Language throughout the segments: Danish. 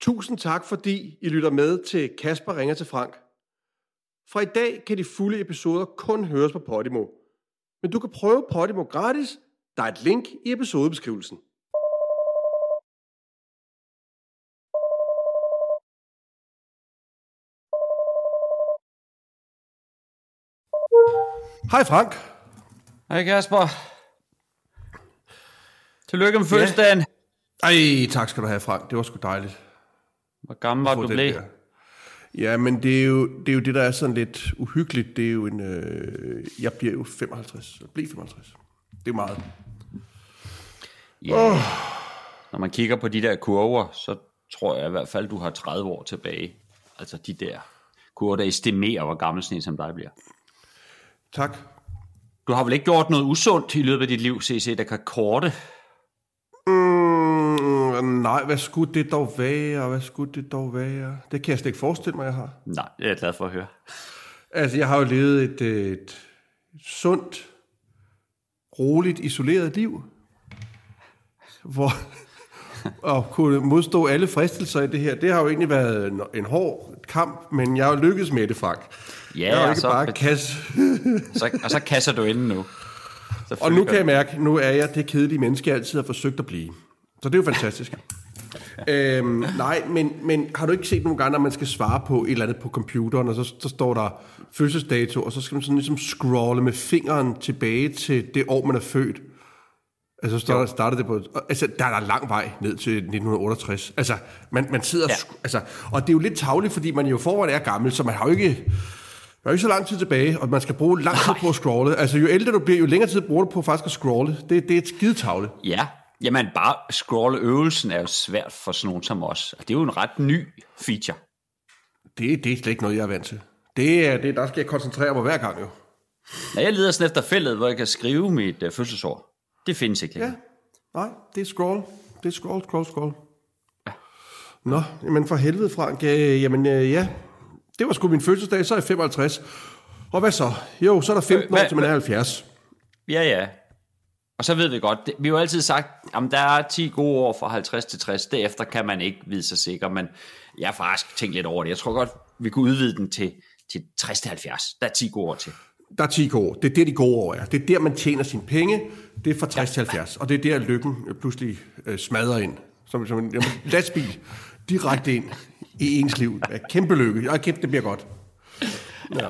Tusind tak, fordi I lytter med til Kasper ringer til Frank. Fra i dag kan de fulde episoder kun høres på Podimo. Men du kan prøve Podimo gratis. Der er et link i episodebeskrivelsen. Hej Frank. Hej Kasper. Tillykke med fødselsdagen. Ej, tak skal du have, Frank. Det var sgu dejligt. Hvor gammel var du blev? der. Ja, men det er, jo, det er jo det, der er sådan lidt uhyggeligt. Det er jo en... Øh, jeg bliver jo 55. Jeg bliver 55. Det er meget. Ja. Når man kigger på de der kurver, så tror jeg i hvert fald, du har 30 år tilbage. Altså de der kurver, der estimerer, hvor gammel sådan en som dig bliver. Tak. Du har vel ikke gjort noget usundt i løbet af dit liv, CC, der kan korte? Mm, nej, hvad skulle det dog være? Hvad skulle det dog være? Det kan jeg slet ikke forestille mig, jeg har. Nej, det er jeg glad for at høre. Altså, jeg har jo levet et, øh, et sundt, roligt, isoleret liv, hvor at kunne modstå alle fristelser i det her, det har jo egentlig været en, hård kamp, men jeg har jo lykkedes med det, Frank. Ja, jeg har og ikke så- bare kasse. Så, og så kasser du inden nu. Og nu kan jeg mærke, nu er jeg det kedelige menneske, jeg altid har forsøgt at blive. Så det er jo fantastisk. øhm, nej, men, men har du ikke set nogle gange, når man skal svare på et eller andet på computeren, og så, så står der fødselsdato, og så skal man sådan ligesom scrolle med fingeren tilbage til det år, man er født. Altså, så starter, starter det på... Altså, der er der lang vej ned til 1968. Altså, man, man sidder... Ja. Altså, og det er jo lidt tavligt, fordi man jo forvejen er gammel, så man har jo ikke... Der er jo ikke så lang tid tilbage, og man skal bruge lang tid på at scrolle. Altså, jo ældre du bliver, jo længere tid bruger du på faktisk at scrolle. Det, det er et skide tavle. Ja, jamen bare scrolle-øvelsen er jo svært for sådan nogen som os. Og det er jo en ret ny feature. Det, det er slet ikke noget, jeg er vant til. Det er, det, der skal jeg koncentrere mig hver gang, jo. Når jeg leder sådan efter feltet, hvor jeg kan skrive mit uh, fødselsår, det findes ikke Ja, nej, det er scroll. Det er scroll, scroll, scroll. Nå, men for helvede, Frank. Øh, jamen, øh, ja. Det var sgu min fødselsdag, så er jeg 55. Og hvad så? Jo, så er der 15 Øh, hvad- år til man er 70. Ja, ja. Og så ved vi godt, det, vi har jo altid sagt, at der er 10 gode år fra 50 til 60, derefter kan man ikke vide sig sikker, men jeg har faktisk tænkt lidt over det. Jeg tror godt, vi kunne udvide den til, til 60 til 70. Der er 10 gode år til. Der er 10 gode år. Det er der, de gode år er. Det er der, man tjener sine penge. Det er fra 60 til 70. Og det er der, lykken øh, pludselig øh, smadrer ind. Som, som en jamen, lastbil direkte ind i ens liv. Ja, kæmpe lykke. Og kæft, det bliver godt. Ja.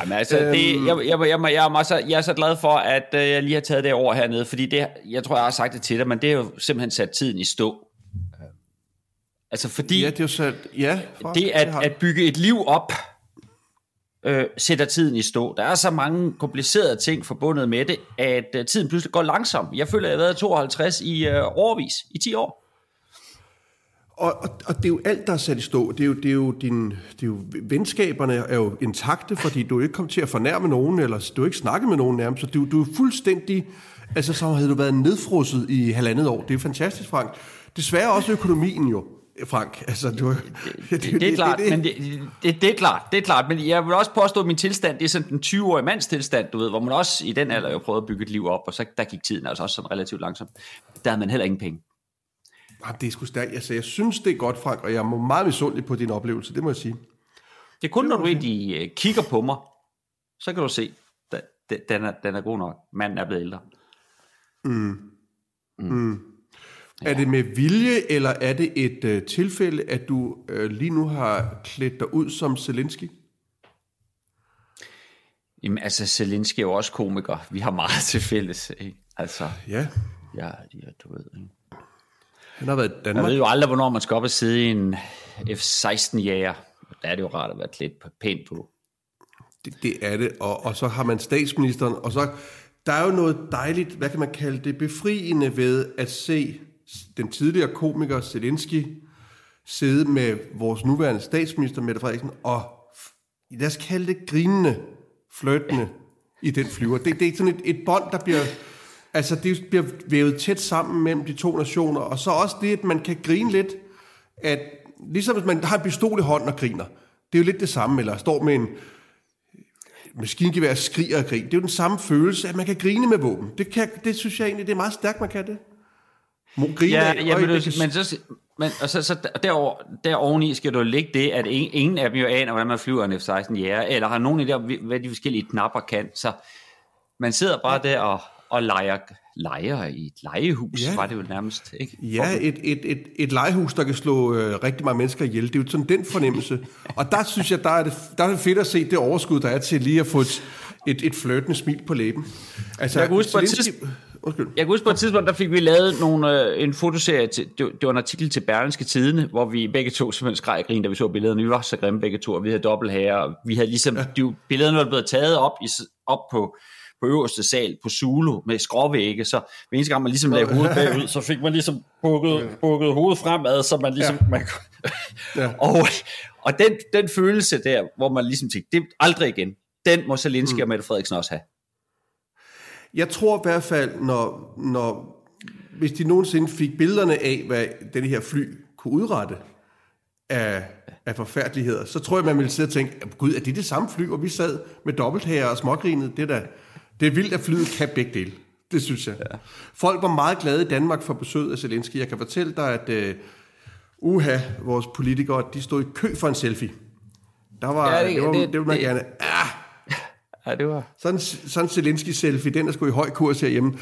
Jamen, altså, øhm, det, jeg, jeg, jeg, jeg, jeg, er meget så, jeg er så glad for, at øh, jeg lige har taget det over hernede, fordi det, jeg tror, jeg har sagt det til dig, men det har jo simpelthen sat tiden i stå. Altså, fordi Ja, det er jo så... Ja, Frank, det at, har- at bygge et liv op, øh, sætter tiden i stå. Der er så mange komplicerede ting forbundet med det, at øh, tiden pludselig går langsomt. Jeg føler, at jeg har været 52 i øh, overvis, i 10 år. Og, og, og det er jo alt, der er sat i stå. Det er jo, det er jo, din, det er jo venskaberne er jo intakte, fordi du er ikke kommet til at fornærme nogen, eller du har ikke snakket med nogen nærmest, så du, du er fuldstændig... Altså, så havde du været nedfrosset i halvandet år. Det er fantastisk, Frank. Desværre også økonomien jo, Frank. Altså, du, Det, det, det er klart, men det, det, det er klart, det er klart, men jeg vil også påstå, at min tilstand, det er sådan den 20-årige mands tilstand, du ved, hvor man også i den alder jo prøvede at bygge et liv op, og så der gik tiden altså også sådan relativt langsomt. Der havde man heller ingen penge. Jamen, det er sgu stærkt. Altså, jeg synes, det er godt, Frank, og jeg er meget misundelig på din oplevelse, det må jeg sige. Det er kun, når du egentlig øh, kigger på mig, så kan du se, at den er, den er god nok. Manden er blevet ældre. Er det med vilje, eller er det et øh, tilfælde, at du øh, lige nu har klædt dig ud som Zelensky? Jamen, altså, Zelensky er jo også komiker. Vi har meget til fælles, ikke? Altså, Ja, ja, ja du ved, ikke? Han har været i Danmark. ved jo aldrig, hvornår man skal op og sidde i en F-16-jager. Der er det jo rart at være klædt pænt på. Det, det er det, og, og så har man statsministeren, og så der er jo noget dejligt, hvad kan man kalde det, befriende ved at se den tidligere komiker Zelensky sidde med vores nuværende statsminister Mette Frederiksen, og lad os kalde det grinende, flirtende i den flyver. Det, det er sådan et, et bånd, der bliver, altså det bliver vævet tæt sammen mellem de to nationer, og så også det, at man kan grine lidt, at ligesom hvis man har en pistol i hånden og griner, det er jo lidt det samme, eller står med en maskingevær og skriger og griner. Det er jo den samme følelse, at man kan grine med våben. Det, kan, det synes jeg egentlig, det er meget stærkt, man kan det. Må grine Ja, af, ja men, man kan- men, så, men og så, så derover, deroveni skal du lægge det, at ingen af dem jo aner, hvordan man flyver en F-16 ja, eller har nogen idé hvad de forskellige knapper kan. Så man sidder bare der og, og leger, leger i et legehus, ja. var det jo nærmest. Ikke? Ja, et, et, et, et legehus, der kan slå øh, rigtig mange mennesker ihjel. Det er jo sådan den fornemmelse. og der synes jeg, der er, det, der er det fedt at se det overskud, der er til lige at få et, et, et flirtende smil på læben. Altså, jeg kan huske på et tidspunkt, Undskyld. Jeg kan huske på et tidspunkt, der fik vi lavet nogle, øh, en fotoserie, til, det, det var en artikel til Berlinske Tidene, hvor vi begge to simpelthen skreg grin, da vi så billederne. Vi var så grimme begge to, og vi havde dobbelt her, og vi havde ligesom, ja. de, billederne var blevet taget op, i, op på, på øverste sal på Zulu med skråvægge, så hver eneste gang man ligesom lagde hovedet bagud, så fik man ligesom bukket, bukket hovedet fremad, så man ligesom... Ja. Man, ja. og og den, den følelse der, hvor man ligesom tænkte, det aldrig igen, den må Zelensky mm. og Mette Frederiksen også have. Jeg tror i hvert fald, når, når, hvis de nogensinde fik billederne af, hvad den her fly kunne udrette af, af forfærdeligheder, så tror jeg, man ville sidde og tænke, gud, er det det samme fly, hvor vi sad med dobbelthager og smågrinet? Det er, da, det er vildt, at flyet kan begge dele. Det synes jeg. Ja. Folk var meget glade i Danmark for besøget af Zelensky. Jeg kan fortælle dig, at uh, uha, vores politikere, de stod i kø for en selfie. Der var, ja, det, det, var, det, det, det man det, gerne. Ah, Ja, det var... Sådan, sådan en Zelensky-selfie, den er sgu i høj kurs herhjemme.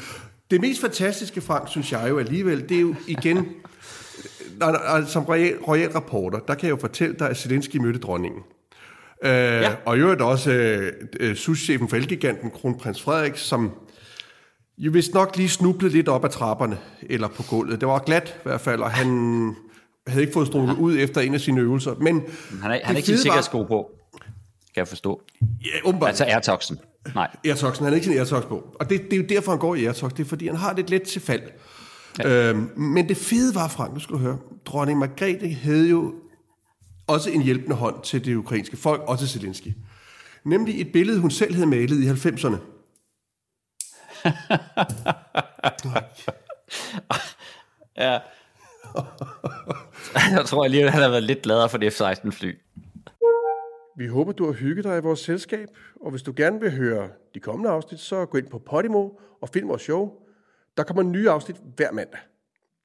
Det mest fantastiske, Frank, synes jeg jo alligevel, det er jo igen, når, som royal, royal rapporter, der kan jeg jo fortælle dig, at Zelensky mødte dronningen. Øh, ja. Og i øvrigt også øh, øh souschefen for Elgiganten, kronprins Frederik, som jo vist nok lige snublede lidt op ad trapperne, eller på gulvet. Det var glat i hvert fald, og han havde ikke fået strukket ud efter en af sine øvelser. Men han har, han ikke sin sikkerhedssko på kan jeg forstå. Ja, umiddelbart. Altså Airtoxen. Nej. Airtoxen, han har ikke sin Airtox på. Og det, det er jo derfor, han går i Airtox. Det er, fordi han har lidt let til fald. Ja. Øhm, men det fede var, Frank, nu skal du høre, dronning Margrethe havde jo også en hjælpende hånd til det ukrainske folk, og til Zelensky. Nemlig et billede, hun selv havde malet i 90'erne. ja. jeg tror alligevel, at han har været lidt gladere for det F-16-fly. Vi håber, du har hygget dig i vores selskab, og hvis du gerne vil høre de kommende afsnit, så gå ind på Podimo og find vores show. Der kommer nye afsnit hver mandag.